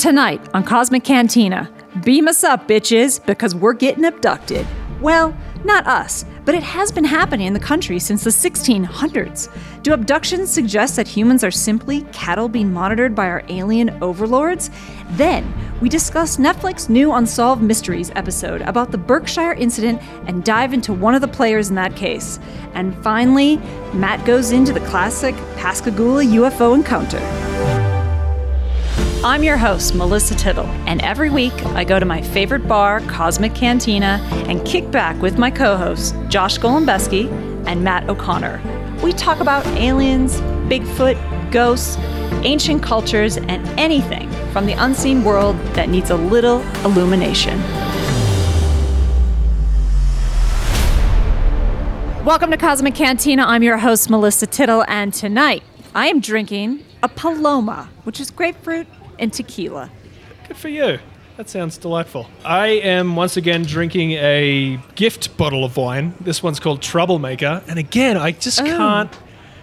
Tonight on Cosmic Cantina, beam us up, bitches, because we're getting abducted. Well, not us, but it has been happening in the country since the 1600s. Do abductions suggest that humans are simply cattle being monitored by our alien overlords? Then, we discuss Netflix' new Unsolved Mysteries episode about the Berkshire incident and dive into one of the players in that case. And finally, Matt goes into the classic Pascagoula UFO encounter. I'm your host, Melissa Tittle, and every week I go to my favorite bar, Cosmic Cantina, and kick back with my co hosts, Josh Golombeski and Matt O'Connor. We talk about aliens, Bigfoot, ghosts, ancient cultures, and anything from the unseen world that needs a little illumination. Welcome to Cosmic Cantina. I'm your host, Melissa Tittle, and tonight I am drinking a Paloma, which is grapefruit and tequila. Good for you. That sounds delightful. I am once again drinking a gift bottle of wine. This one's called Troublemaker. And again, I just Oh. can't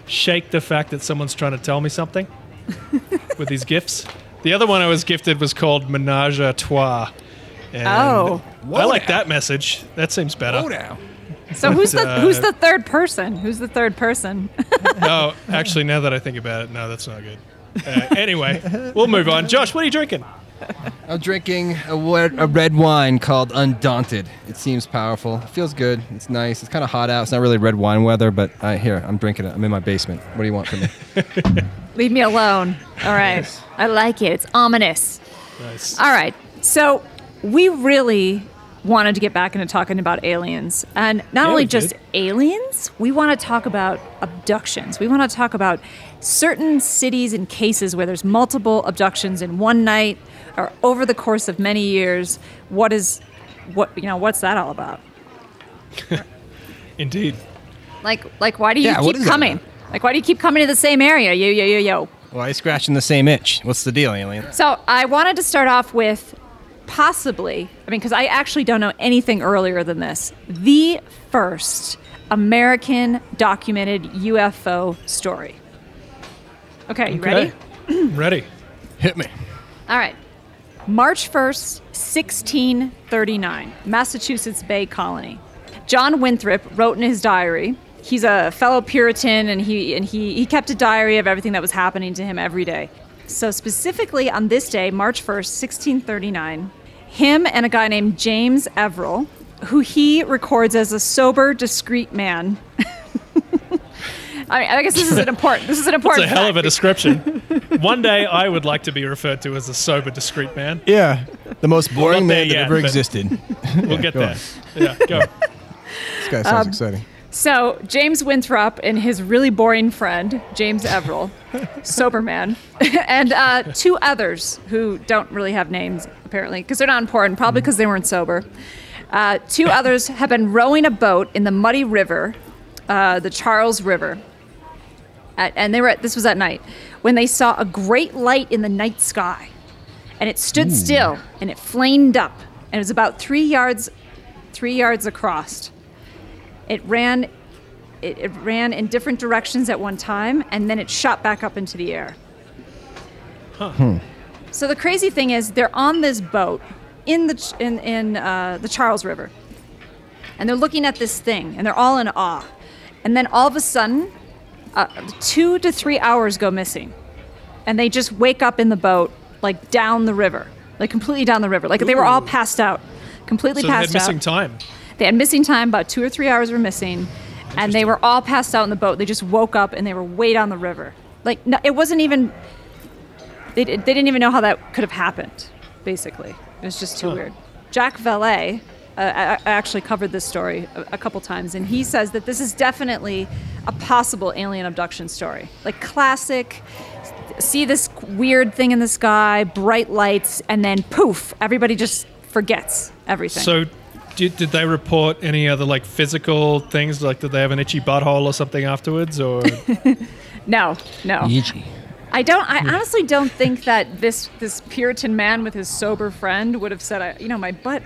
shake the fact that someone's trying to tell me something with these gifts. The other one I was gifted was called Menage a Trois. And Oh. I like that message. That seems better. now. So who's the uh, who's the third person? Who's the third person? No, actually, now that I think about it, no, that's not good. Uh, anyway, we'll move on. Josh, what are you drinking? I'm drinking a, wa- a red wine called Undaunted. It seems powerful. It feels good. It's nice. It's kind of hot out. It's not really red wine weather, but uh, here, I'm drinking it. I'm in my basement. What do you want from me? Leave me alone. All right. I like it. It's ominous. Nice. All right. So we really wanted to get back into talking about aliens. And not Yeah, only just did. aliens, we want to talk about abductions. We want to talk about certain cities and cases where there's multiple abductions in one night or over the course of many years. What is what you know, what's that all about? Indeed. Like like why do you Yeah, keep coming? Like why do you keep coming to the same area? Yo yo yo yo. Why are you scratching the same itch? What's the deal, alien? So I wanted to start off with possibly, I mean, because I actually don't know anything earlier than this, the first American documented UFO story. Okay, you ready? Ready. Hit me. All right. March 1st, 1639, Massachusetts Bay Colony. John Winthrop wrote in his diary. He's a fellow Puritan and he and he, he kept a diary of everything that was happening to him every day. So specifically on this day, March 1st, 1639, him and a guy named James Everill, who he records as a sober, discreet man. I, mean, I guess this is an important. This is an important. It's important. a hell of a description. One day I would like to be referred to as a sober, discreet man. Yeah. The most boring Not there man that yet, ever but- existed. We'll get go there. on. Yeah, go. This guy sounds exciting. So James Winthrop and his really boring friend James Everill, sober man, and uh, two others who don't really have names apparently because they're not important, probably because they weren't sober. Uh, two others have been rowing a boat in the muddy river, uh, the Charles River, at, and they were at, this was at night when they saw a great light in the night sky, and it stood still and it flamed up, and it was about three yards, three yards across. It ran it, it ran in different directions at one time and then it shot back up into the air. So the crazy thing is they're on this boat in the in, in uh, the Charles River. And they're looking at this thing and they're all in awe. And then all of a sudden uh, 2 to 3 hours go missing. And they just wake up in the boat like down the river. Like completely down the river. Like they were all passed out. Completely So they had passed out. missing time. They had missing time, about two or three hours were missing, and they were all passed out in the boat. They just woke up and they were way down the river. Like no, it wasn't even. They, they didn't even know how that could have happened. Basically, it was just too Huh. weird. Jacques Vallée, Uh, I, I actually covered this story a, a couple times, and he says that this is definitely a possible alien abduction story, like classic. See this weird thing in the sky, bright lights, and then poof, everybody just forgets everything. So, did, did they report any other like physical things? Like, did they have an itchy butthole or something afterwards? Or no, no. Yeezy. I don't. I honestly don't think that this this Puritan man with his sober friend would have said, I- "You know, my butt,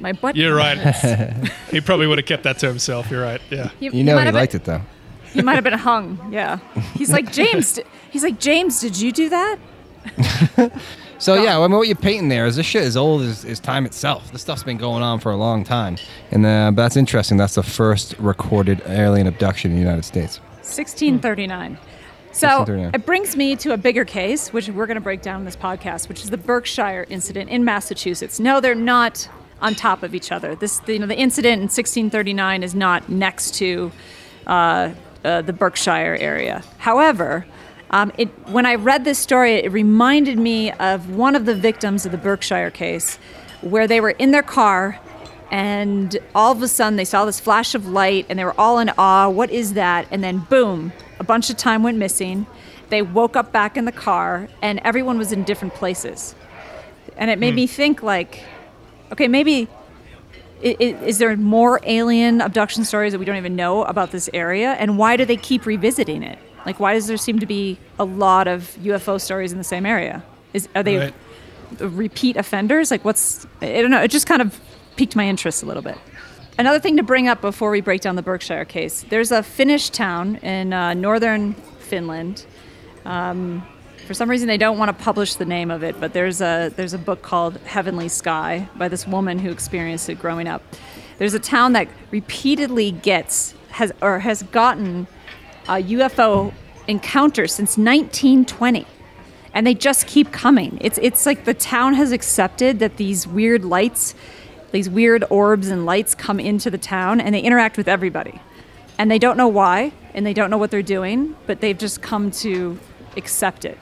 my butt." you're right. he probably would have kept that to himself. You're right. Yeah. He, You know he liked been, it though. He might have been hung. Yeah. He's like James. d- He's like James. Did you do that? So yeah, I mean, what you're painting there is this shit is old as, as time itself. This stuff's been going on for a long time, and uh, that's interesting. That's the first recorded alien abduction in the United States. 1639. So it brings me to a bigger case, which we're going to break down in this podcast, which is the Berkshire incident in Massachusetts. No, they're not on top of each other. This, you know, the incident in 1639 is not next to uh, uh, the Berkshire area. However, um, it, when I read this story, it reminded me of one of the victims of the Berkshire case, where they were in their car and all of a sudden they saw this flash of light and they were all in awe. What is that? And then boom, a bunch of time went missing. They woke up back in the car and everyone was in different places. And it made me think like, okay, maybe is there more alien abduction stories that we don't even know about this area? And why do they keep revisiting it? Like why does there seem to be a lot of ufo stories in the same area? Is are they Right. repeat offenders? Like what's i don't know it just kind of piqued my interest a little bit. Another thing to bring up before we break down the berkshire case there's a finnish town in uh, northern finland for some reason they don't want to publish the name of it but there's a there's a book called heavenly sky by this woman who experienced it growing up. There's a town that repeatedly gets has or has gotten uh, a ufo encounter since 1920 and they just keep coming. It's it's like the town has accepted that these weird lights these weird orbs and lights come into the town and they interact with everybody. And they don't know why and they don't know what they're doing but they've just come to accept it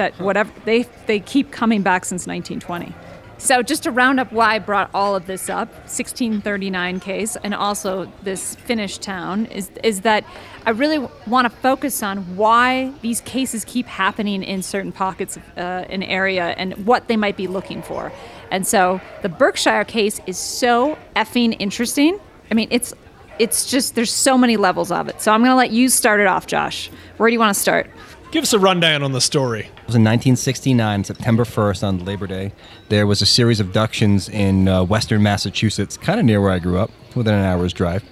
that whatever they they keep coming back since 1920 so just to round up why i brought all of this up 1639 case and also this finnish town is is that i really want to focus on why these cases keep happening in certain pockets of uh, an area and what they might be looking for and so the berkshire case is so effing interesting i mean it's it's just there's so many levels of it. So I'm going to let you start it off, Josh. Where do you want to start? Give us a rundown on the story. It was in 1969, September 1st, on Labor Day. There was a series of abductions in uh, western Massachusetts, kind of near where I grew up, within an hour's drive,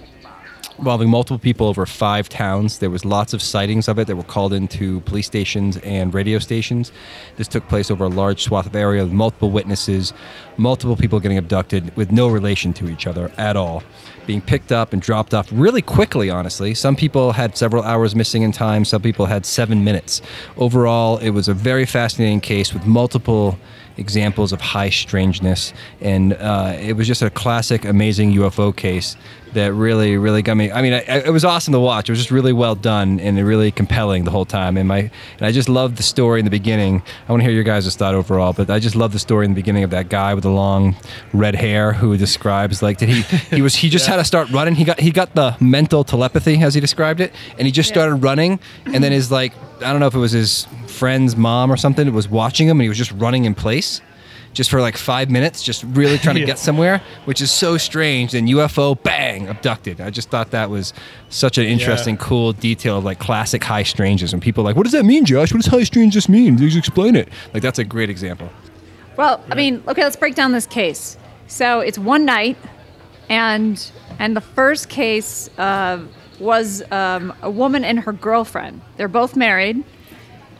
involving multiple people over five towns. There was lots of sightings of it that were called into police stations and radio stations. This took place over a large swath of area with multiple witnesses, multiple people getting abducted with no relation to each other at all, being picked up and dropped off really quickly, honestly. Some people had several hours missing in time, some people had seven minutes. Overall, it was a very fascinating case with multiple examples of high strangeness, and uh, it was just a classic, amazing UFO case that really, really got me. I mean, I, I- it was awesome to watch. It was just really well done and really compelling the whole time. And my, and I just loved the story in the beginning. I want to hear your guys' thought overall, but I just love the story in the beginning of that guy with the long red hair who describes like did he he was he just had to start running. He got he got the mental telepathy as he described it, and he just started running, and then his like I don't know if it was his friend's mom or something that was watching him, and he was just running in place just for like five minutes, just really trying to Yeah. get somewhere, which is so strange. And UFO, bang, abducted. I just thought that was such an interesting, cool detail of like classic high strangeness. And people are like, what does that mean, Josh? What does high strangeness mean? Please explain it. Like, that's a great example. Well, I mean, okay, let's break down this case. So it's one night, and and the first case uh, was um, a woman and her girlfriend. They're both married,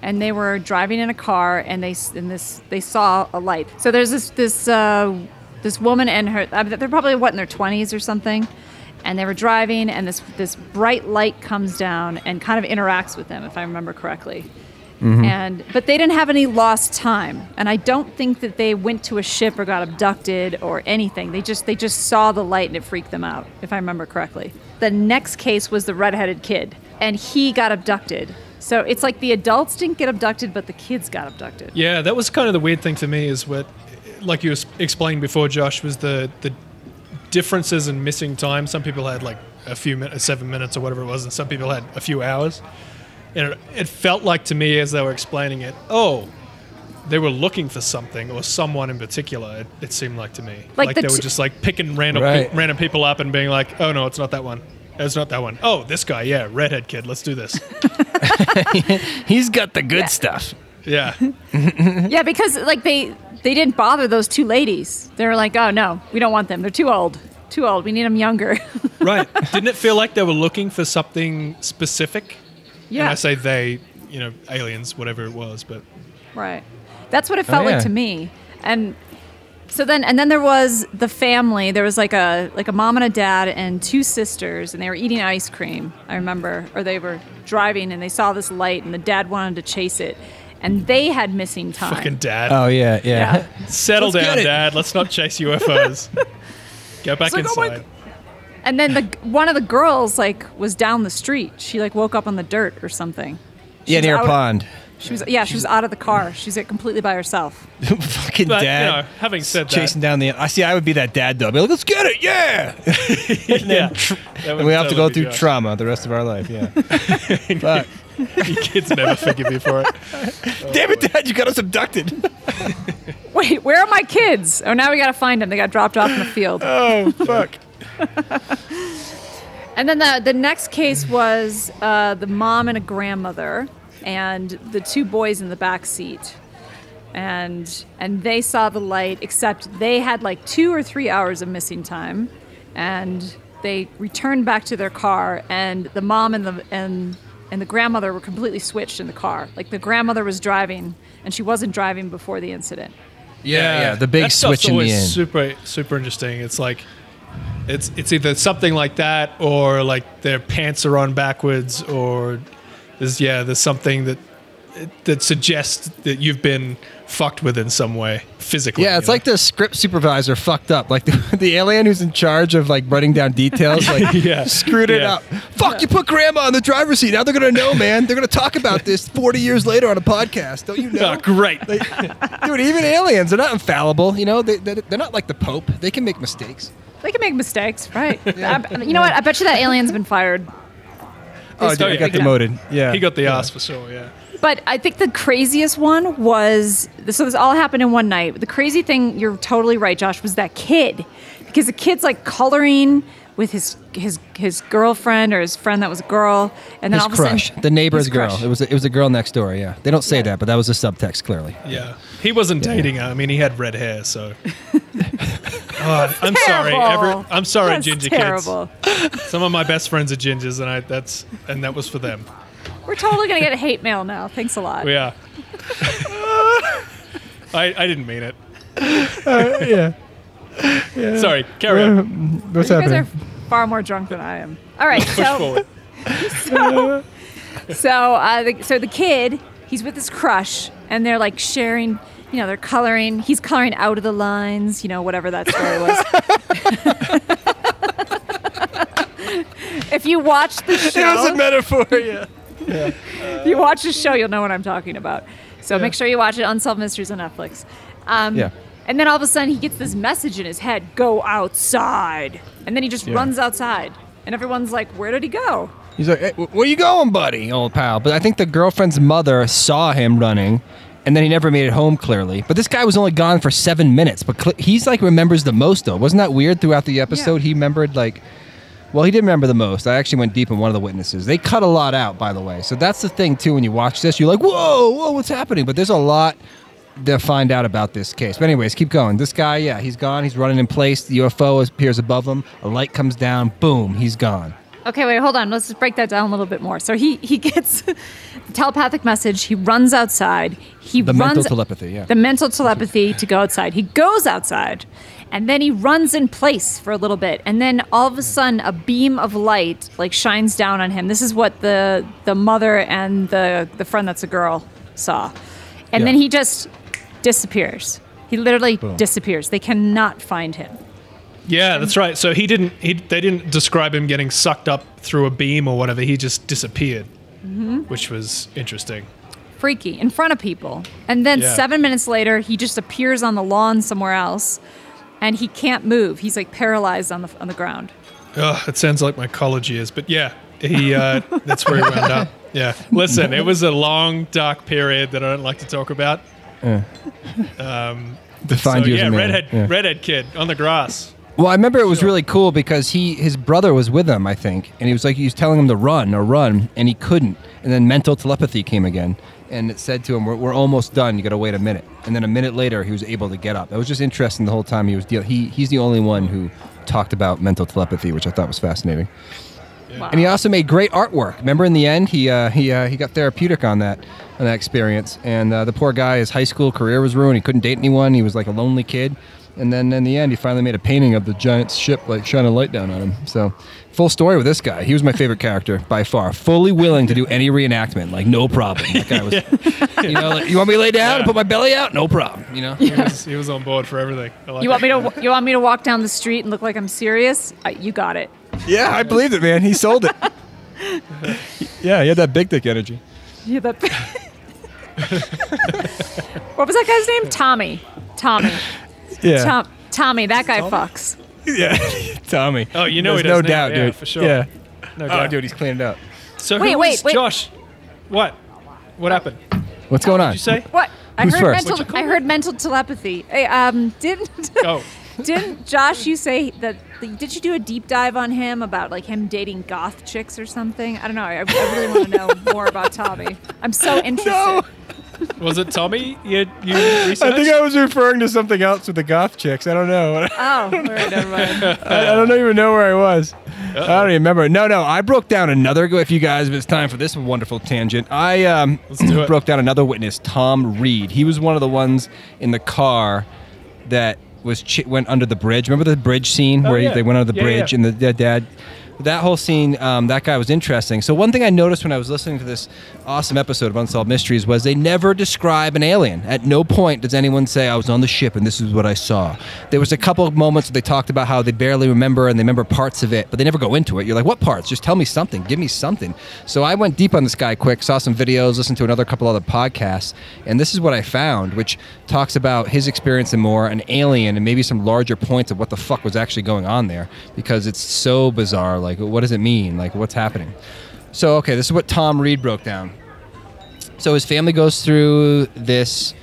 and they were driving in a car, and they and this they saw a light. So there's this this uh, this woman and her. I mean, they're probably what in their twenties or something. And they were driving, and this this bright light comes down and kind of interacts with them, if I remember correctly and but they didn't have any lost time and i don't think that they went to a ship or got abducted or anything they just they just saw the light and it freaked them out if i remember correctly the next case was the redheaded kid and he got abducted so it's like the adults didn't get abducted but the kids got abducted Yeah, that was kind of the weird thing to me is what, like you explained before, Josh, was the the differences in missing time. Some people had like a few minutes, seven minutes or whatever it was, and some people had a few hours. And it, it felt like to me as they were explaining it, oh, they were looking for something or someone in particular. It, it seemed like to me, Like like, the they were t- just like picking random Right. pe- random people up and being like, oh no, it's not that one. It's not that one. Oh, this guy, yeah, redhead kid. Let's do this. He's got the good stuff. Yeah. yeah because like they they didn't bother those two ladies they were like oh no we don't want them they're too old too old we need them younger right. Didn't it feel like they were looking for something specific? yeah And I say they, you know, aliens, whatever it was, but Right. That's what it felt Oh, yeah. like to me. And so then and then there was the family. There was like a like a mom and a dad and two sisters and they were eating ice cream. I remember or they were driving and they saw this light and the dad wanted to chase it. And they had missing time. Fucking dad. Oh yeah, yeah. yeah. Settle Let's down, dad. Let's not chase UFOs. Go back like, oh my inside. And then the one of the girls like was down the street. She like woke up on the dirt or something. She yeah, near a out- pond. She was yeah, she was out of the car. She's like completely by herself. Fucking But, dad. you know, having said that, chasing down the. I see. I would be that dad though. I'd be like, let's get it, yeah. yeah, that would and we have to go totally be through Josh. trauma the rest of our life. Yeah. Fuck. Your kids never forgive you for it. Damn it, dad! You got us abducted. Wait, where are my kids? Oh, now we gotta find them. They got dropped off in the field. oh fuck. And then the the next case was uh, the mom and a grandmother, and the two boys in the back seat, and and they saw the light. Except they had like two or three hours of missing time, and they returned back to their car, and the mom and the and and the grandmother were completely switched in the car. Like the grandmother was driving, and she wasn't driving before the incident. Yeah, yeah. The big that stuff's switch in the always end. Super, super interesting. It's like, it's it's either something like that, or like their pants are on backwards, or there's yeah, there's something that that suggests that you've been fucked with in some way physically. Yeah, it's you know? like the script supervisor fucked up. Like the, the alien who's in charge of like writing down details, like Yeah. screwed it Yeah. up. Fuck, you put grandma in the driver's seat. Now they're gonna know, man. They're gonna talk about this 40 years later on a podcast. Don't you ah, know? Oh, great. Dude, even aliens, they're not infallible. You know, they, they, they're not like the Pope. They can make mistakes. They can make mistakes, right? I- you know what? I bet you that alien's been fired. Oh, dude, dude, I got demoted. Yeah. he got the ass for sure. Yeah. But I think the craziest one was so this all happened in one night. The crazy thing, you're totally right, Josh, was that kid. Because the kid's like coloring with his his his girlfriend or his friend that was a girl, and then His all of a sudden the neighbor's his girl. crush. It was a, it was a girl next door. Yeah, they don't say Yeah. that, but that was a subtext clearly. Yeah. He wasn't dating her. I mean, he had red hair, so. Oh, I'm sorry. Terrible. Every, I'm sorry, That's ginger terrible. kids. Some of my best friends are gingers, and I that's and that was for them. We're totally gonna get hate mail now. Thanks a lot. Yeah. I I didn't mean it. yeah. Sorry. Carry on. What's you guys are far more drunk than I am. All right, Push so forward. so so, uh, the, so the kid he's with his crush and they're like sharing you know they're coloring he's coloring out of the lines you know whatever that story was if you watch the show, It was a metaphor. Yeah. if you watch the show you'll know what i'm talking about so make sure you watch it unsolved mysteries on netflix um, Yeah. and then all of a sudden he gets this message in his head go outside and then he just Yeah. runs outside and everyone's like where did he go He's like, hey, where you going, buddy, old pal? But I think the girlfriend's mother saw him running, and then he never made it home clearly. But this guy was only gone for seven minutes. But cl- he's like remembers the most though. Wasn't that weird? Throughout the episode, he remembered like. Well, he did remember the most. I actually went deep in one of the witnesses. They cut a lot out, by the way. So that's the thing too. When you watch this, you're like, "Whoa, whoa, what's happening?" But there's a lot to find out about this case. But anyways, keep going. This guy, yeah, he's gone. He's running in place. The UFO appears above him. A light comes down. Boom, he's gone. Okay, wait, hold on. Let's just break that down a little bit more. So he he gets the telepathic message. He runs outside. He The runs mental telepathy, yeah. The mental telepathy to go outside. He goes outside, and then he runs in place for a little bit, and then all of a sudden, a beam of light like shines down on him. This is what the the mother and the the friend that's a girl saw, and Yeah. then he just disappears. He literally disappears. They cannot find him. Yeah, that's right. So he didn't. He they didn't describe him getting sucked up through a beam or whatever. He just disappeared, Mm-hmm. which was interesting. freaky in front of people. And then Yeah. seven minutes later, he just appears on the lawn somewhere else, and he can't move. He's like paralyzed on the on the ground. Ugh, it sounds like my college years, but yeah, he. Uh, that's where he wound up. Yeah. Listen, it was a long, dark period that I don't like to talk about. Defined so you as yeah, a man. redhead, Yeah. redhead kid on the grass. Well, I remember it was really cool because he his brother was with him, I think, and he was like he was telling him to run or run, and he couldn't. And then mental telepathy came again, and it said to him, "We're, we're almost done. You got to wait a minute." And then a minute later, he was able to get up. It was just interesting the whole time he was dealing. He he's the only one who talked about mental telepathy, which I thought was fascinating. Wow. And he also made great artwork. Remember, in the end, he uh, he uh, he got therapeutic on that on that experience. And uh, the poor guy, his high school career was ruined. He couldn't date anyone. He was like a lonely kid. And then in the end, he finally made a painting of the giant ship, like shining light down on him. So, full story with this guy. He was my favorite character by far. Fully willing to do any reenactment, like no problem. That guy was, you know, like, you want me to lay down and put my belly out? No problem. You know. He was, he was on board for everything. I like You want it. me to you want me to walk down the street and look like I'm serious? Uh, you got it. Yeah, I believed it, man. He sold it. yeah, he had that big dick energy. Yeah, that. what was that guy's name? Tommy. Tommy. Yeah. Tom, Tommy. That guy Tommy? fucks. Yeah, Tommy. Oh, you know There's he does no now, doubt, yeah, dude. for sure. Yeah. No Oh, doubt. dude, he's cleaned up. So Wait, who wait, wait. Josh? What? What happened? What's going on? Did you say? What? I Who's heard first? mental. I heard mental telepathy. Hey, um, didn't Oh, didn't Josh? You say that? Did you do a deep dive on him about like him dating goth chicks or something? I don't know. I, I really want to know more about Tommy. I'm so interested. No. was it Tommy? You you researched? I think I was referring to something else with the goth chicks. I don't know. Oh, all right, never mind. I, I don't even know where I was. I don't even remember. No, no. I broke down another. If you guys, if it's time for this wonderful tangent, I um, Let's do it. broke down another witness, Tom Reed. He was one of the ones in the car that was ch- went under the bridge. Remember the bridge scene Oh, where he- yeah. they went under the yeah, bridge yeah. and the, the dad. That whole scene, um, that guy was interesting. So one thing I noticed when I was listening to this awesome episode of Unsolved Mysteries was they never describe an alien. At no point does anyone say I was on the ship and this is what I saw. There was a couple of moments where they talked about how they barely remember and they remember parts of it, but they never go into it. You're like, what parts? Just tell me something. Give me something. So I went deep on this guy quick, saw some videos, listened to another couple other podcasts, and this is what I found, which talks about his experience and more, an alien, and maybe some larger points of what the fuck was actually going on there, because it's so bizarre. Like, what does it mean? Like, what's happening? So, okay, this is what Tom Reed broke down. So his family goes through this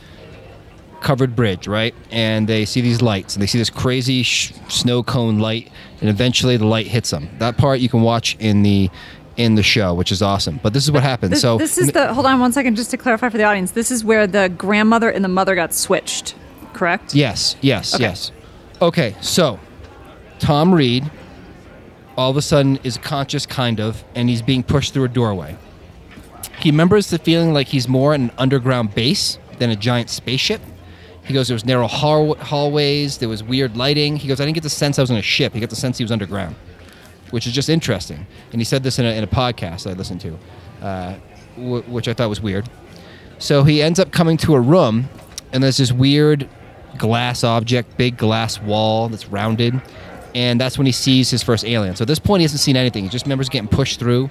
covered bridge, right? And they see these lights, and they see this crazy sh- snow cone light, and eventually the light hits them. That part you can watch in the in the show, which is awesome. But this is what happens. This, so this is the. Hold on one second, just to clarify for the audience. This is where the grandmother and the mother got switched, correct? Yes, yes, Okay. yes. Okay, so Tom Reed all of a sudden is conscious, kind of, and he's being pushed through a doorway. He remembers the feeling like he's more in an underground base than a giant spaceship. He goes, there was narrow hall- hallways, there was weird lighting. He goes, I didn't get the sense I was on a ship. He got the sense he was underground, which is just interesting. And he said this in a, in a podcast I listened to, uh, w- which I thought was weird. So he ends up coming to a room, and there's this weird glass object, big glass wall that's rounded, and that's when he sees his first alien. So at this point, he hasn't seen anything. He just remembers getting pushed through,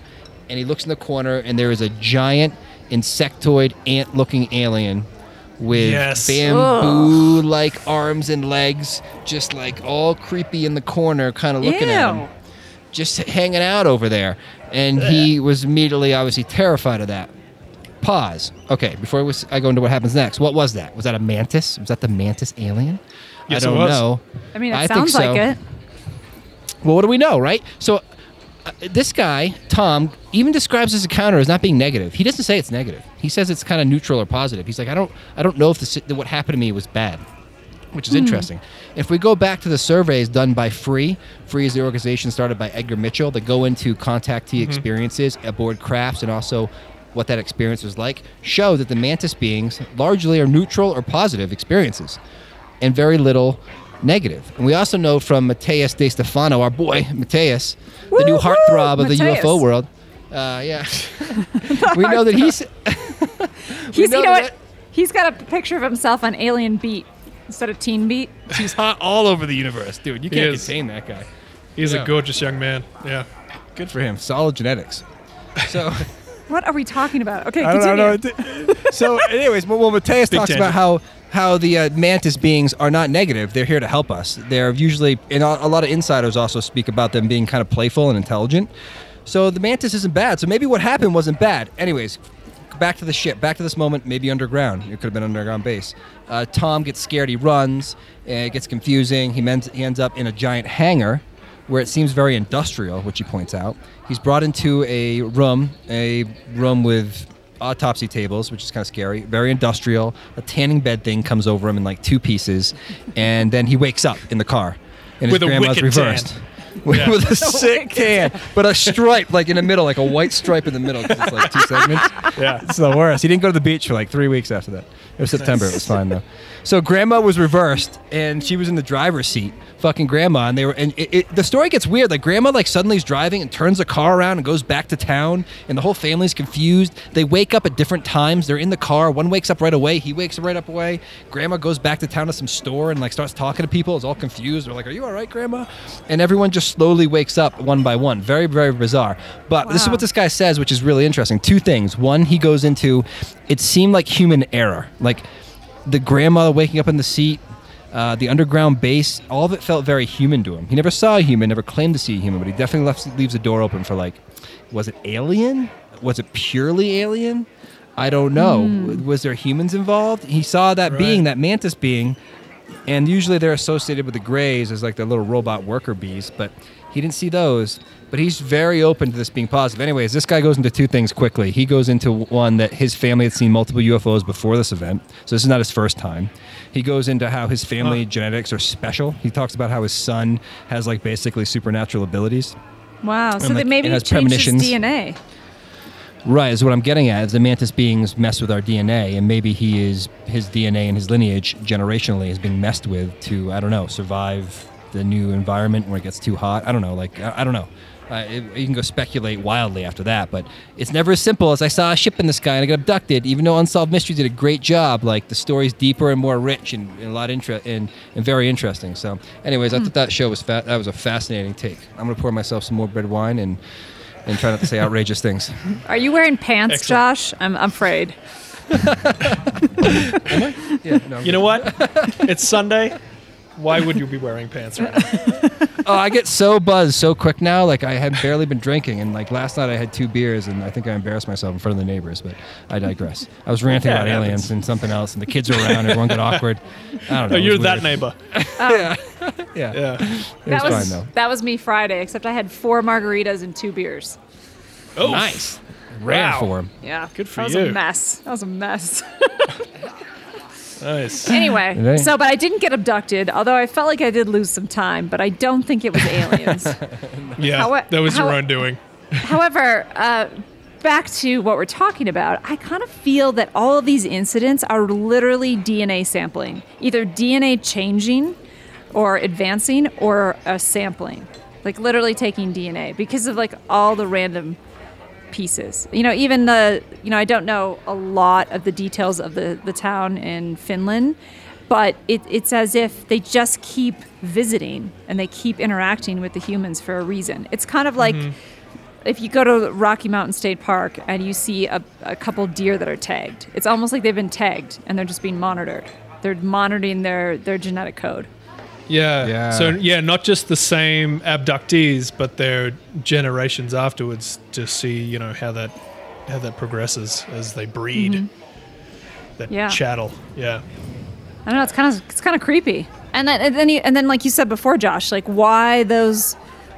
and he looks in the corner, and there is a giant insectoid ant-looking alien with Yes. bamboo-like arms and legs, just like all creepy in the corner, kind of looking at him just hanging out over there. And he was immediately, obviously, terrified of that. Pause. Okay, before I, go into what happens next, what was that? Was that a mantis? Was that the mantis alien? Yes, I don't was. know. I mean, it I think sounds like it. Well, what do we know, right? So, uh, this guy, Tom, even describes this encounter as not being negative. He doesn't say it's negative. He says it's kind of neutral or positive. He's like, I don't, I don't know if this, what happened to me was bad, which is Hmm. interesting. If we go back to the surveys done by Free, Free is the organization started by Edgar Mitchell that go into contactee experiences aboard crafts and also what that experience was like, show that the mantis beings largely are neutral or positive experiences, and very little negative. And we also know from Matias De Stefano, our boy Matias, the new Woo-hoo! heartthrob of the UFO world. Uh, yeah, we know that he's. He's, know you know that- what? He's got a picture of himself on Alien Beat instead of Teen Beat. He's hot all over the universe, dude. You can't contain that guy. He's Yeah. a gorgeous young man. Yeah. Good for him. Solid genetics. So. What are we talking about? Okay, I don't know. so, anyways, well, well Matias Big talks tangent. about how how the uh, mantis beings are not negative. They're here to help us. They're usually, and a lot of insiders also speak about them being kind of playful and intelligent. So the mantis isn't bad. So maybe what happened wasn't bad. Anyways, back to the ship. Back to this moment. Maybe underground. It could have been underground base. Uh, Tom gets scared. He runs. It gets confusing. He, he ends up in a giant hangar where it seems very industrial, which he points out. He's brought into a room, a room with autopsy tables, which is kind of scary, very industrial. A tanning bed thing comes over him in like two pieces, and then he wakes up in the car, and his With a grandma's wicked tan. reversed. with, Yeah. with a sick tan, but a stripe like in the middle, like a white stripe in the middle. 'cause it's like two segments. Yeah. It's the worst. He didn't go to the beach for like three weeks after that. It was September. It was fine though. So grandma was reversed, and she was in the driver's seat, fucking grandma. And they were, and it, it, the story gets weird. Like grandma, like suddenly is driving and turns the car around and goes back to town, and the whole family's confused. They wake up at different times. They're in the car. One wakes up right away. He wakes up right up away. Grandma goes back to town to some store and like starts talking to people. Is all confused. They're like, "Are you all right, grandma?" And everyone just slowly wakes up one by one. Very, very bizarre. But this is what this guy says, which is really interesting. Two things. One, he goes into it seemed like human error. Like the grandmother waking up in the seat, uh, the underground base, all of it felt very human to him. He never saw a human, never claimed to see a human, but he definitely left, leaves the door open for like, was it alien? Was it purely alien? I don't know. Was there humans involved? He saw that Right. being, that mantis being, and usually they're associated with the Greys as like the little robot worker bees, but he didn't see those. But he's very open to this being positive. Anyways, this guy goes into two things quickly. He goes into one that his family had seen multiple UFOs before this event, so this is not his first time. He goes into how his family Huh. genetics are special. He talks about how his son has like basically supernatural abilities. Wow. So And, that maybe it he has his premonitions. DNA. Right, is what I'm getting at. Is the mantis beings mess with our DNA, and maybe he is his DNA and his lineage generationally is being messed with to I don't know survive the new environment where it gets too hot. I don't know, like I, I don't know. Uh, it, you can go speculate wildly after that, but it's never as simple as I saw a ship in the sky and I got abducted. Even though Unsolved Mysteries did a great job, like the story's deeper and more rich and, and a lot inter- and, and very interesting. So, anyways, I thought that show was fa- that was a fascinating take. I'm gonna pour myself some more red wine and and try not to say outrageous things. Are you wearing pants, Excellent. Josh? I'm, I'm afraid. Yeah, no, You know what? it's Sunday. Why would you be wearing pants right now? Oh, I get so buzzed so quick now. Like I had barely been drinking, and like last night I had two beers, and I think I embarrassed myself in front of the neighbors. But I digress. I was ranting Yeah, about it happens. aliens and something else, and the kids were around. Everyone got awkward. I don't know. Oh, it was you're that weird. neighbor. Oh. Yeah, Yeah. it that was, was fine though. that was me Friday, except I had four margaritas and two beers. Oh, Nice. Rare Wow. for him. Yeah. Good for that was you. a mess. That was a mess. Nice. anyway, Right. so but I didn't get abducted, although I felt like I did lose some time, but I don't think it was aliens. Yeah, How- that was your how- own doing. However, uh, back to what we're talking about, I kind of feel that all of these incidents are literally DNA sampling, either DNA changing or advancing or a sampling, like literally taking DNA because of like all the random pieces. You know, even the, you know, I don't know a lot of the details of the, the town in Finland, but it, it's as if they just keep visiting and they keep interacting with the humans for a reason. It's kind of like mm-hmm. if you go to Rocky Mountain State Park and you see a, a couple deer that are tagged, it's almost like they've been tagged and they're just being monitored. They're monitoring their, their genetic code. Yeah. Yeah. So yeah, not just the same abductees, but their generations afterwards to see, you know, how that how that progresses as they breed. Mm-hmm. That Yeah. chattel. Yeah. I don't know. It's kind of it's kind of creepy. And then and then you, and then like you said before, Josh, like why those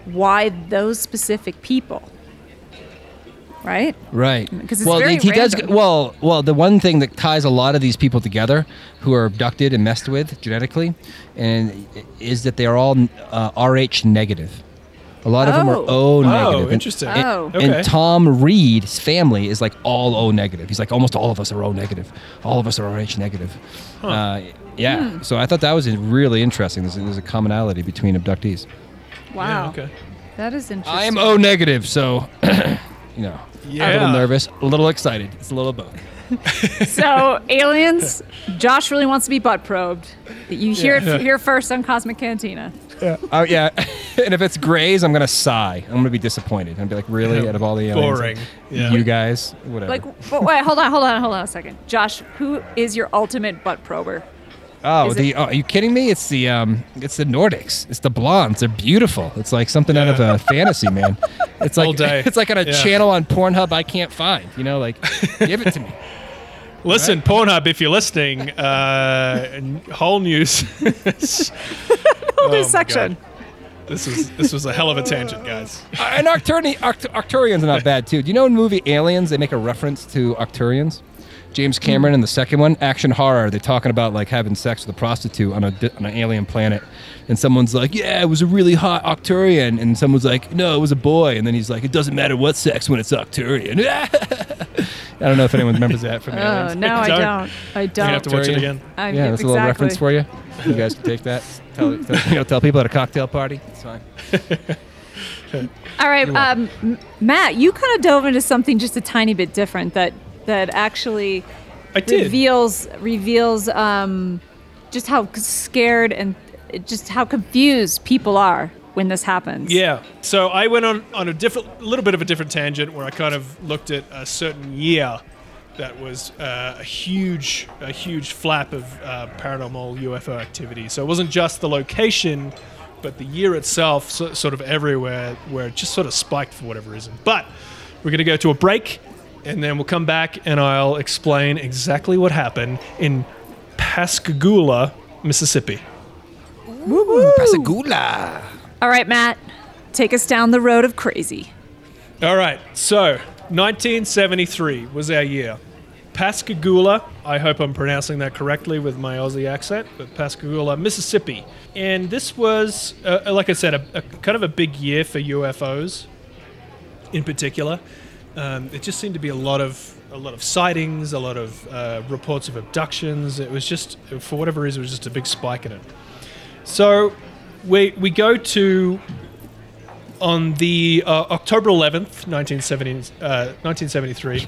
why those specific people, right? Right. 'Cause it's well, very he does. Well, well, the one thing that ties a lot of these people together, who are abducted and messed with genetically, and is that they are all uh, Rh negative. A lot of them are Oh. O negative. And- interesting. And, Oh. and Okay. Tom Reed's family is like all O negative. He's like almost all of us are O negative. All of us are Rh negative. Uh, yeah. Hmm. So I thought that was really interesting. There's, there's a commonality between abductees. Wow, Yeah, okay. that is interesting. I am O negative, so you know, a little nervous, a little excited. It's a little both. so aliens. Josh really wants to be butt probed. You hear Yeah. it here first on Cosmic Cantina. Yeah. Oh yeah, and if it's Grays, I'm gonna sigh. I'm gonna be disappointed. I'm gonna be like, really? Yeah, Out of all the aliens, boring. Yeah. you guys, whatever. Like, but wait, hold on, hold on, hold on a second. Josh, who is your ultimate butt prober? Oh, is the it- oh, are you kidding me? It's the um, it's the Nordics. It's the blondes. They're beautiful. It's like something out of a fantasy, man. It's All like day. it's like on a Yeah. channel on Pornhub I can't find. You know, like give it to me. Listen, Pornhub, if you're listening, uh, n- whole news. Whole new Oh my section. God. This was this was a hell of a tangent, guys. Uh, and Arcturian, Arct- Arcturians are not bad too. Do you know in the movie Aliens they make a reference to Arcturians? James Cameron in the second one, action horror. They're talking about like having sex with a prostitute on a on an alien planet, and someone's like, "Yeah, it was a really hot Arcturian," and someone's like, "No, it was a boy," and then he's like, "It doesn't matter what sex when it's Arcturian." I don't know if anyone remembers that from Oh Aliens. no, I Don't. don't. I You don't. have to watch it again. I, Yeah, that's a little reference for you. You guys can take that. Tell, tell, you know, tell people at a cocktail party. It's fine. All right, um, Matt, you kind of dove into something just a tiny bit different that that actually I did. reveals reveals um, just how scared and just how confused people are when this happens. Yeah. So I went on on a different, a little bit of a different tangent where I kind of looked at a certain year that was uh, a huge, a huge flap of uh, paranormal UFO activity. So it wasn't just the location, but the year itself, so, sort of everywhere, where it just sort of spiked for whatever reason. But we're going to go to a break, and then we'll come back and I'll explain exactly what happened in Pascagoula, Mississippi. Pasagula. All right, Matt, take us down the road of crazy. All right, so 1973 was our year. Pascagoula, I hope I'm pronouncing that correctly with my Aussie accent, but Pascagoula, Mississippi. And this was, uh, like I said, a, a kind of a big year for UFOs in particular. Um, it just seemed to be a lot of a lot of sightings, a lot of uh, reports of abductions. It was just, for whatever reason, it was just a big spike in it. So we we go to on the uh, October 11th, 1970, uh, 1973,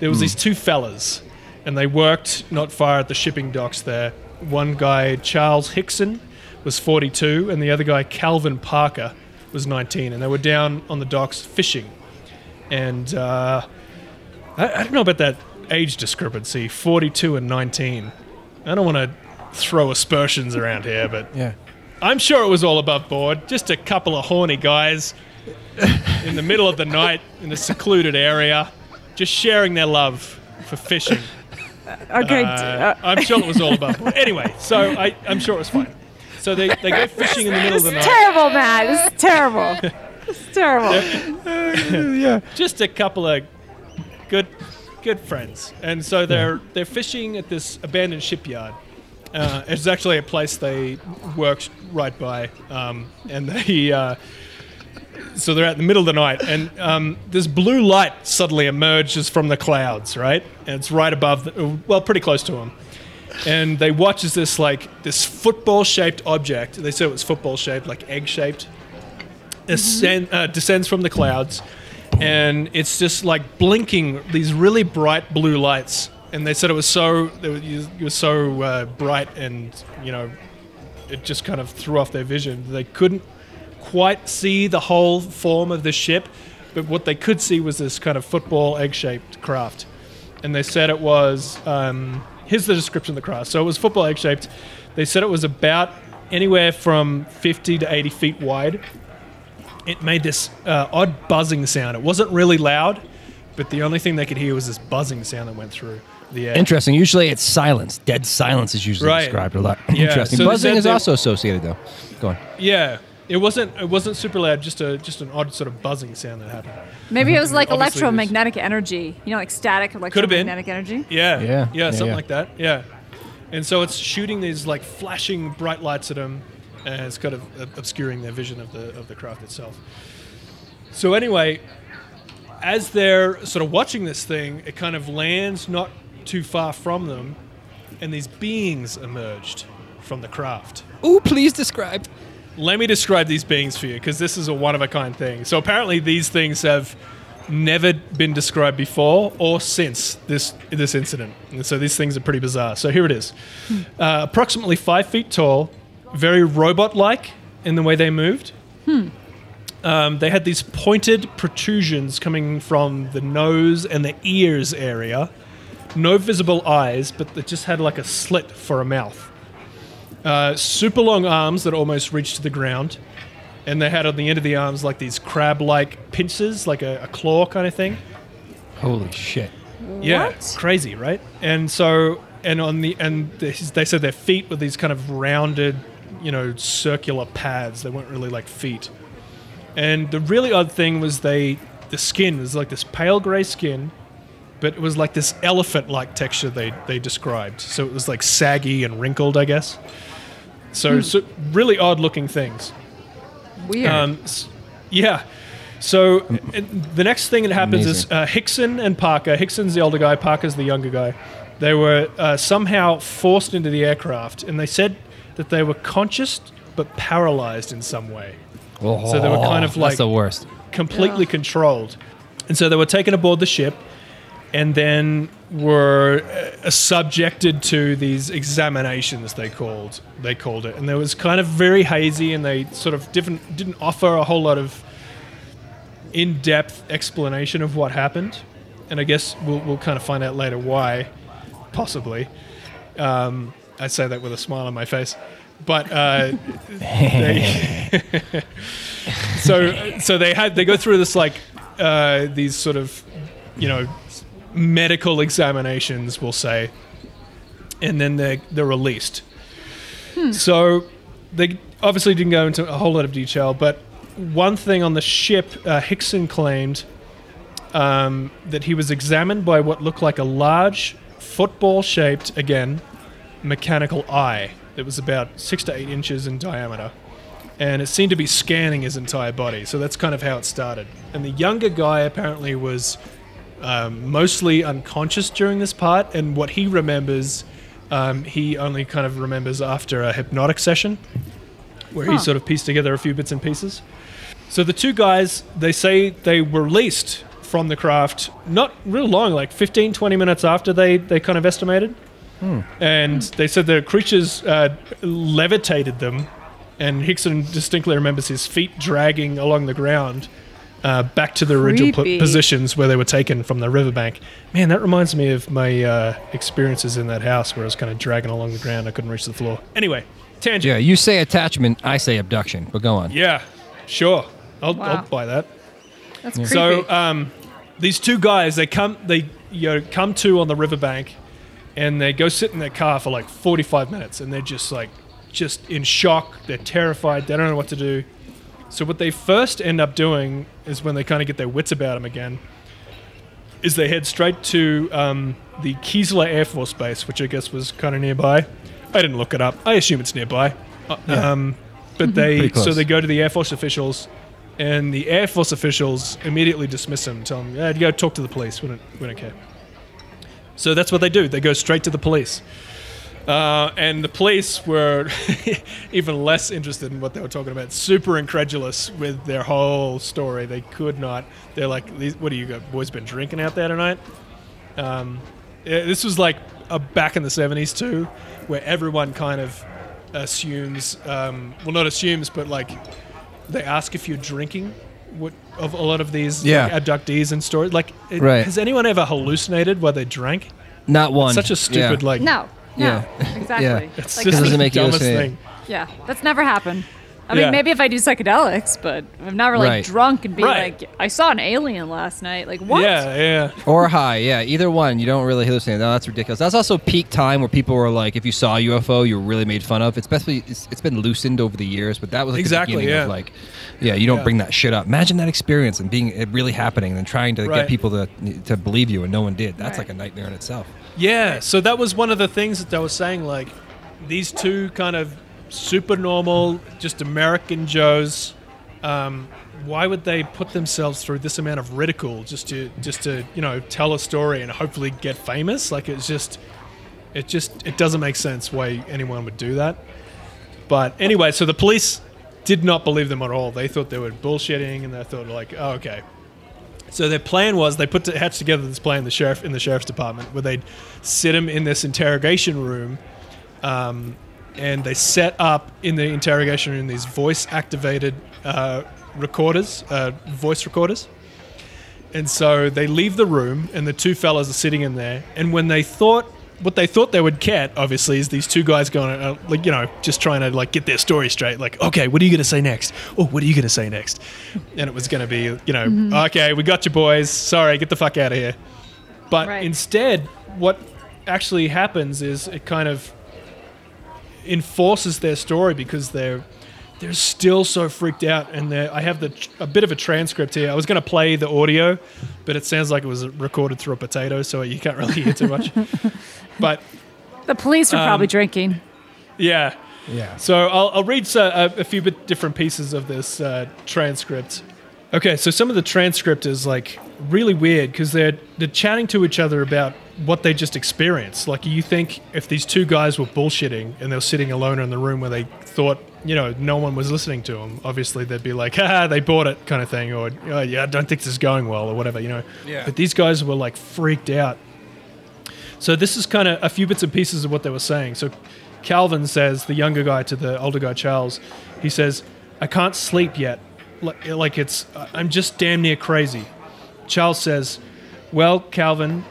there was these two fellas, and they worked not far at the shipping docks there. One guy, Charles Hickson, was 42, and the other guy, Calvin Parker, was 19, and they were down on the docks fishing. And uh, I, I don't know about that age discrepancy, 42 and 19. I don't want to throw aspersions around here, but Yeah. I'm sure it was all above board. Just a couple of horny guys in the middle of the night in a secluded area, just sharing their love for fishing. Okay. Uh, uh, I'm sure it was all above board. Anyway, so I, I'm sure it was fine. So they, they go fishing in the middle of the night. terrible, Matt. This is terrible. This is terrible. yeah. Just a couple of good good friends. And so they're they're fishing at this abandoned shipyard. Uh, it's actually a place they worked right by, um, and they. Uh, so they're out in the middle of the night, and um, this blue light suddenly emerges from the clouds, right? And it's right above, the, well, pretty close to them. And they watch as this like this football-shaped object. They said it was football-shaped, like egg-shaped, ascend, uh, descends from the clouds, and it's just like blinking these really bright blue lights. And they said it was so it was, it was so uh, bright, and you know, it just kind of threw off their vision. They couldn't quite see the whole form of the ship, but what they could see was this kind of football egg-shaped craft. And they said it was. Um, here's the description of the craft. So it was football egg-shaped. They said it was about anywhere from 50 to 80 feet wide it made this uh, odd buzzing sound. It wasn't really loud, but the only thing they could hear was this buzzing sound that went through the air. Interesting. Usually it's silence. Dead silence is usually Right. described a lot. Yeah, Interesting. so Buzzing is also associated though. Go on. Yeah, it wasn't. It wasn't super loud. Just a just an odd sort of buzzing sound that happened. Maybe it was like Obviously there's- electromagnetic energy. You know, like static been. electromagnetic energy. Yeah, Yeah, yeah, yeah, something yeah. like that. Yeah, and so it's shooting these like flashing bright lights at them, and it's kind of uh, obscuring their vision of the of the craft itself. So anyway, as they're sort of watching this thing, it kind of lands not too far from them, and these beings emerged from the craft. Ooh, please describe. Let me describe these beings for you because this is a one of a kind thing. So apparently these things have never been described before or since this this incident. And so these things are pretty bizarre. So here it is. Uh, approximately five feet tall, very robot-like in the way they moved. Um, they had these pointed protrusions coming from the nose and the ears area. No visible eyes, but they just had like a slit for a mouth uh, super long arms that almost reached to the ground, and they had on the end of the arms like these crab-like pincers, like a, a claw kind of thing. Holy shit. Yeah, What? crazy, right? And so, and on the and they, they said their feet were these kind of rounded, you know, circular pads. They weren't really like feet. And the really odd thing was they, the skin was like this pale gray skin, but it was like this elephant-like texture they they described. So it was like saggy and wrinkled, I guess. So, so really odd-looking things. Weird. Um, yeah. So the next thing that happens is Amazing. uh, Hickson and Parker. Hickson's the older guy. Parker's the younger guy. They were uh, somehow forced into the aircraft, and they said that they were conscious but paralyzed in some way, So they were kind of Oh, like- the worst. completely controlled. And so they were taken aboard the ship, and then were uh, subjected to these examinations. They called they called it, and there was kind of very hazy, and they sort of didn't didn't offer a whole lot of in-depth explanation of what happened. And I guess we'll we'll kind of find out later why, possibly. Um, I say that with a smile on my face, but uh, they so so they had they go through this like uh, these sort of you know medical examinations, we'll say, and then they they're released. So they obviously didn't go into a whole lot of detail, but one thing on the ship, uh, Hickson claimed um, that he was examined by what looked like a large football-shaped, again, mechanical eye that was about six to eight inches in diameter and it seemed to be scanning his entire body. So that's kind of how it started. And the younger guy apparently was um, mostly unconscious during this part, and what he remembers, um, he only kind of remembers after a hypnotic session, where he sort of pieced together a few bits and pieces. So the two guys, they say they were released from the craft not real long, like 15, 20 minutes after they, they kind of estimated. And they said the creatures uh, levitated them, and Hickson distinctly remembers his feet dragging along the ground uh, back to the original po- Creepy. positions where they were taken from the riverbank. Man, that reminds me of my uh, experiences in that house where I was kind of dragging along the ground. I couldn't reach the floor. Anyway, tangent. Yeah, you say attachment, I say abduction. But go on. Yeah, sure. I'll, Wow. I'll buy that. That's creepy. So um, these two guys, they come, they you know come to on the riverbank, and they go sit in their car for like 45 minutes, and they're just like, just in shock. They're terrified. They don't know what to do. So what they first end up doing is when they kind of get their wits about them again, is they head straight to um, the Keesler Air Force Base, which I guess was kind of nearby. I didn't look it up. I assume it's nearby. Uh, um, but they so they go to the Air Force officials, and the Air Force officials immediately dismiss him, tell him, "Yeah, go talk to the police. We don't, we don't care." So that's what they do. They go straight to the police. Uh, and the police were even less interested in what they were talking about. Super incredulous with their whole story. They could not. They're like, "What do you got? Boys been drinking out there tonight?" Um, yeah, this was like uh, back in the '70s too, where everyone kind of assumes. Um, well, not assumes, but like they ask if you're drinking. What of a lot of these Yeah. like, abductees and stories? Like, it- Right. has anyone ever hallucinated while they drank? Not one. Such a stupid Yeah. like. no, no, Yeah. exactly. Yeah. It's Like, just I doesn't mean, make the dumbest thing. yeah, that's never happened. I mean, Yeah. maybe if I do psychedelics, but I'm never like Right. drunk and be Right. like, I saw an alien last night. Like, what? Yeah, yeah. Or high, yeah. Either one. You don't really hallucinate. No, that's ridiculous. That's also peak time where people were like, if you saw a UFO, you were really made fun of. Especially, it's, it's been loosened over the years, but that was like Exactly, the beginning yeah. of like, yeah, you don't Yeah. bring that shit up. Imagine that experience and being it really happening and trying to Right. get people to to believe you, and no one did. That's Right. like a nightmare in itself. Yeah, so that was one of the things that they were saying. Like, these two kind of super normal, just American Joes. Um, why would they put themselves through this amount of ridicule just to just to you know tell a story and hopefully get famous? Like, it's just it just it doesn't make sense why anyone would do that. But anyway, so the police did not believe them at all. They thought they were bullshitting, and they thought like, oh, okay, so their plan was they put hatched together this plan the sheriff in the sheriff's department where they'd sit him in this interrogation room, um, and they set up in the interrogation room these voice activated uh, recorders, uh, voice recorders. And so they leave the room, and the two fellas are sitting in there. And when they thought what they thought they would get, obviously, is these two guys going, uh, like you know, just trying to like get their story straight. Like, okay, what are you going to say next? Oh, what are you going to say next? And it was going to be, you know, okay, we got you boys. Sorry, get the fuck out of here. But Right. instead, what actually happens is it kind of enforces their story because they're they're still so freaked out, and I have the a bit of a transcript here. I was going to play the audio, but it sounds like it was recorded through a potato, so you can't really hear too much. but The police were probably Um, drinking. yeah, Yeah. so I'll, I'll read uh, a, a few bit different pieces of this uh, transcript. Okay, so some of the transcript is like really weird because they're they're chatting to each other about what they just experienced. Like you think if these two guys were bullshitting and they were sitting alone in the room where they thought you know no one was listening to them, obviously they'd be like, "Ha, they bought it," kind of thing, or oh, "Yeah, I don't think this is going well," or whatever, you know. Yeah. But these guys were like freaked out. So this is kind of a few bits and pieces of what they were saying. So Calvin says, the younger guy to the older guy, Charles, he says, I can't sleep yet. Like, like it's, I'm just damn near crazy. Charles says, Well, Calvin,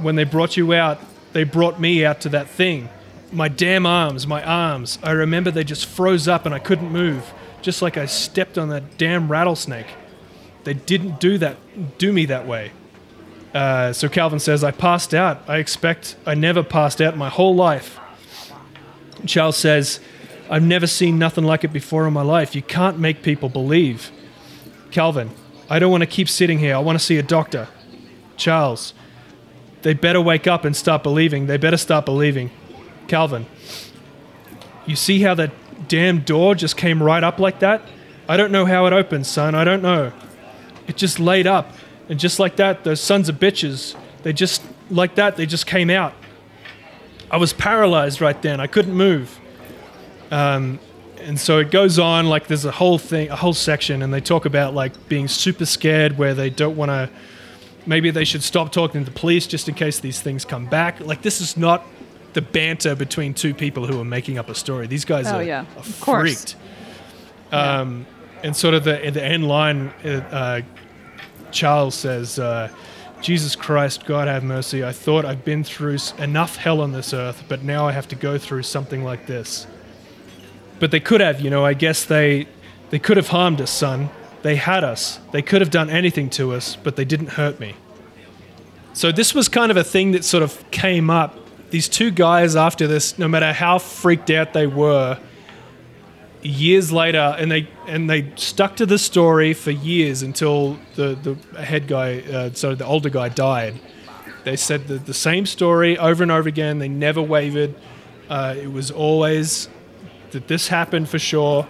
when they brought you out, they brought me out to that thing. My damn arms, my arms. I remember they just froze up and I couldn't move, just like I stepped on that damn rattlesnake. They didn't do that, do me that way. Uh, so Calvin says, I passed out. I expect I never passed out my whole life. Charles says, I've never seen nothing like it before in my life. You can't make people believe. Calvin, I don't want to keep sitting here. I want to see a doctor. Charles, they better wake up and start believing. They better start believing. Calvin, you see how that damn door just came right up like that? I don't know how it opened, son. I don't know. It just laid up. And just like that, those sons of bitches, they just, like that, they just came out. I was paralyzed right then. I couldn't move. Um, and so it goes on like there's a whole thing, a whole section, and they talk about like being super scared where they don't want to. Maybe they should stop talking to the police just in case these things come back. Like this is not the banter between two people who are making up a story. These guys Oh, are, yeah. are freaked. Um, and sort of the the end line, uh, uh, Charles says, uh, "Jesus Christ, God have mercy. I thought I'd been through enough hell on this earth, but now I have to go through something like this." But they could have, you know. I guess they they could have harmed us, son. They had us. They could have done anything to us, but they didn't hurt me. So this was kind of a thing that sort of came up. These two guys after this, no matter how freaked out they were, years later, and they and they stuck to the story for years until the the head guy, uh, so the older guy died. They said the, the same story over and over again. They never wavered. Uh, it was always that this happened for sure.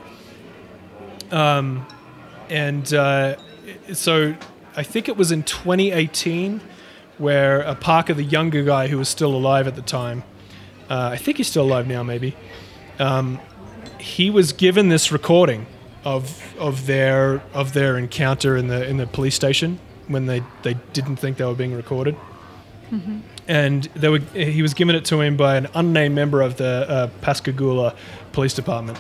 Um, and uh, so I think it was in 2018 where uh, Parker, the younger guy who was still alive at the time, uh, I think he's still alive now, maybe. Um, he was given this recording of of their of their encounter in the in the police station when they, they didn't think they were being recorded. And they were, he was given it to him by an unnamed member of the uh, Pascagoula Police Department,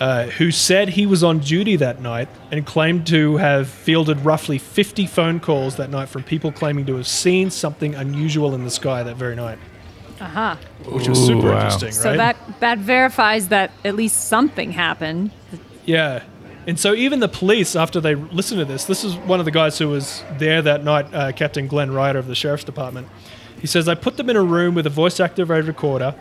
uh, who said he was on duty that night and claimed to have fielded roughly 50 phone calls that night from people claiming to have seen something unusual in the sky that very night, Uh-huh. which was super Ooh, wow. interesting, So right? that that verifies that at least something happened. Yeah. And so even the police, after they listened to this, this is one of the guys who was there that night, uh, Captain Glenn Ryder of the Sheriff's Department. He says, I put them in a room with a voice activated recorder,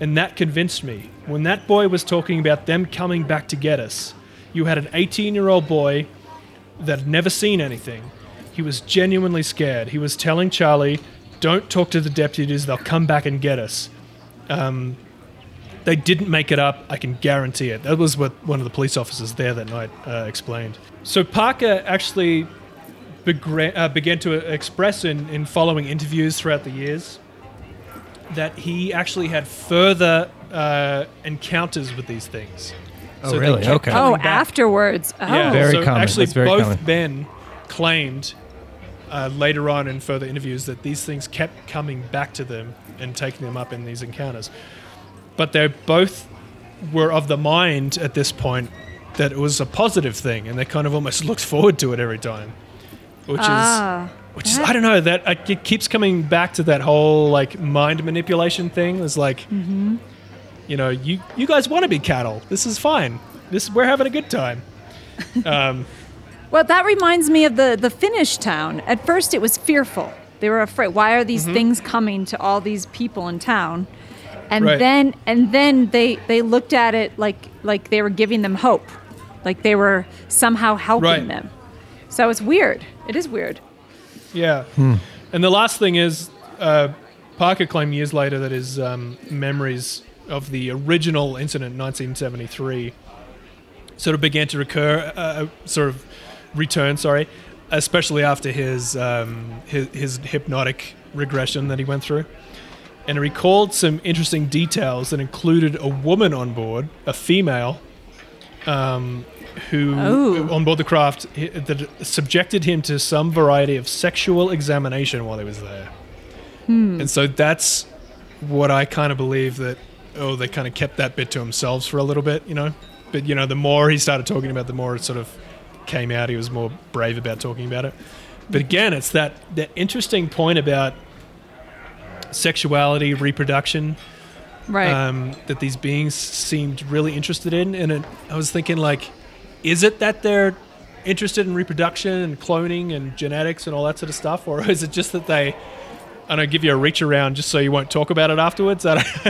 and that convinced me. When that boy was talking about them coming back to get us, you had an 18 year old boy that had never seen anything. He was genuinely scared. He was telling Charlie, Don't talk to the deputies, they'll come back and get us. Um, they didn't make it up. I can guarantee it. That was what one of the police officers there that night uh, explained. So Parker actually uh, began to express in, in following interviews throughout the years that he actually had further uh, encounters with these things. Oh, they really? Okay. Oh, back. afterwards. Oh. Yeah, Very so common. actually, very both common. men claimed uh, later on in further interviews that these things kept coming back to them and taking them up in these encounters. But they both were of the mind at this point that it was a positive thing, and they kind of almost looked forward to it every time, which Ah. is. Which is, I don't know, that uh, it keeps coming back to that whole like mind manipulation thing. It's like, Mm-hmm. you know, you you guys want to be cattle. This is fine. This we're having a good time. Um, Well, that reminds me of the the Finnish town. At first, it was fearful. They were afraid. Why are Mm-hmm. these things coming to all these people in town? and Right. then and then they they looked at it like like they were giving them hope, like they were somehow helping Right. them. So it's weird. It is weird. Yeah. And the last thing is, uh, Parker claimed years later that his um, memories of the original incident 1973 sort of began to recur, uh, sort of return, sorry, especially after his, um, his, his hypnotic regression that he went through. And he recalled some interesting details that included a woman on board, a female, um, who Oh. on board the craft that subjected him to some variety of sexual examination while he was there. And so that's what I kind of believe that oh they kind of kept that bit to themselves for a little bit, you know. But you know, the more he started talking about, the more it sort of came out. He was more brave about talking about it. But again, it's that that interesting point about sexuality, reproduction, Right. um, that these beings seemed really interested in. And it, I was thinking, like, is it that they're interested in reproduction and cloning and genetics and all that sort of stuff, or is it just that they, I don't give you a reach around just so you won't talk about it afterwards? I don't,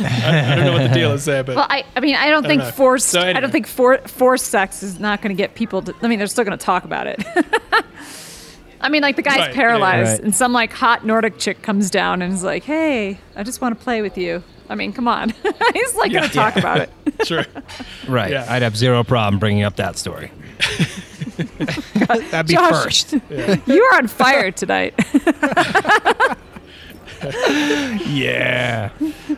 I, I don't know what the deal is there, but well, I, I mean, I don't don't think know. forced. So I don't think for, forced sex is not going to get people to. I mean, they're still going to talk about it. I mean, like the guy's Right, yeah, paralyzed, right. and some like hot Nordic chick comes down and is like, "Hey, I just want to play with you." I mean, come on. He's like Yeah. going to talk about it. sure. Right. Yeah. I'd have zero problem bringing up that story. That'd be Josh. first. you are on fire tonight. Yeah.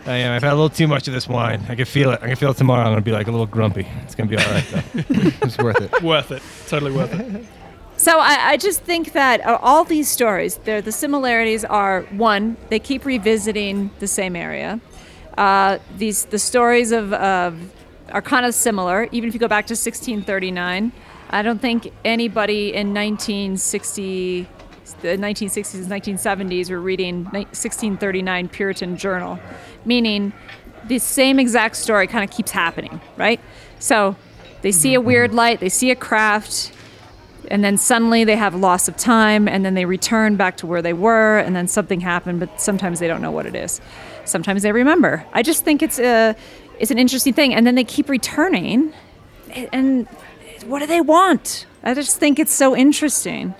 I am. I've had a little too much of this wine. I can feel it. I can feel it tomorrow. I'm going to be like a little grumpy. It's going to be all right, though. it's worth it. Worth it. Totally worth it. So I, I just think that uh, all these stories, the similarities are one, they keep revisiting the same area. Uh, these the stories of, of are kind of similar. Even if you go back to 1639, I don't think anybody in 1960, the 1960s and 1970s were reading 1639 Puritan Journal, meaning the same exact story kind of keeps happening, right? So they see a weird light, they see a craft, and then suddenly they have loss of time and then they return back to where they were and then something happened but sometimes they don't know what it is sometimes they remember. I just think it's a it's an interesting thing. And then they keep returning and what do they want? I just think it's so interesting.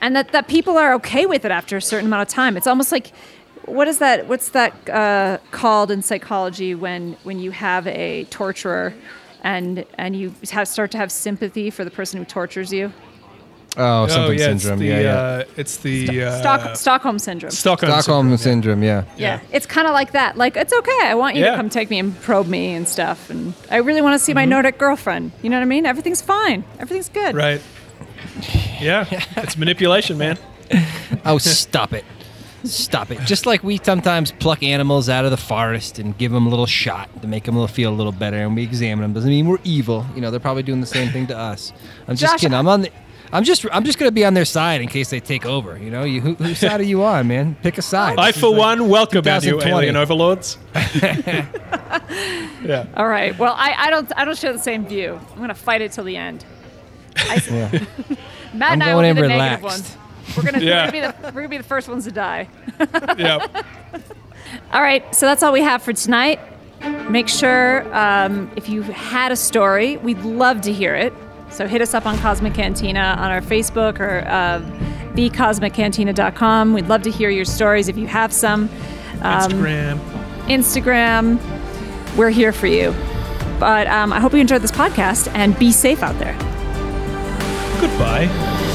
And that, that people are okay with it after a certain amount of time. It's almost like what is that what's that uh, called in psychology when when you have a torturer and and you have, start to have sympathy for the person who tortures you Oh, oh something yeah, it's syndrome. the yeah, yeah. uh, it's the uh, Stock, Stockholm syndrome. Stockholm, Stockholm syndrome, yeah. syndrome. Yeah. yeah, it's kind of like that. Like it's okay. I want you Yeah. to come take me and probe me and stuff. And I really want to see Mm-hmm. my Nordic girlfriend. You know what I mean? Everything's fine. Everything's good. Right. Yeah, it's manipulation, man. Oh, stop it. Stop it. Just like we sometimes pluck animals out of the forest and give them a little shot to make them feel a little better, and we examine them. Doesn't mean we're evil. You know, they're probably doing the same thing to us. I'm just Josh, kidding. I'm on the. I'm just. I'm just gonna be on their side in case they take over. You know, you who, whose side are you on, man? Pick a side. I, This for like one, welcome our new 2020. alien overlords. yeah. All right. Well, I, I don't I don't share the same view. I'm gonna fight it till the end. I, Yeah. Matt I'm and I going will be the relaxed. ones. We're gonna, Yeah. we're, gonna be the, we're gonna be the first ones to die. Yeah. All right, so that's all we have for tonight. Make sure um, if you had a story, we'd love to hear it. So hit us up on Cosmic Cantina on our Facebook or uh, thecosmiccantina.com. We'd love to hear your stories if you have some. Um, Instagram. Instagram, we're here for you. But um, I hope you enjoyed this podcast and be safe out there. Goodbye.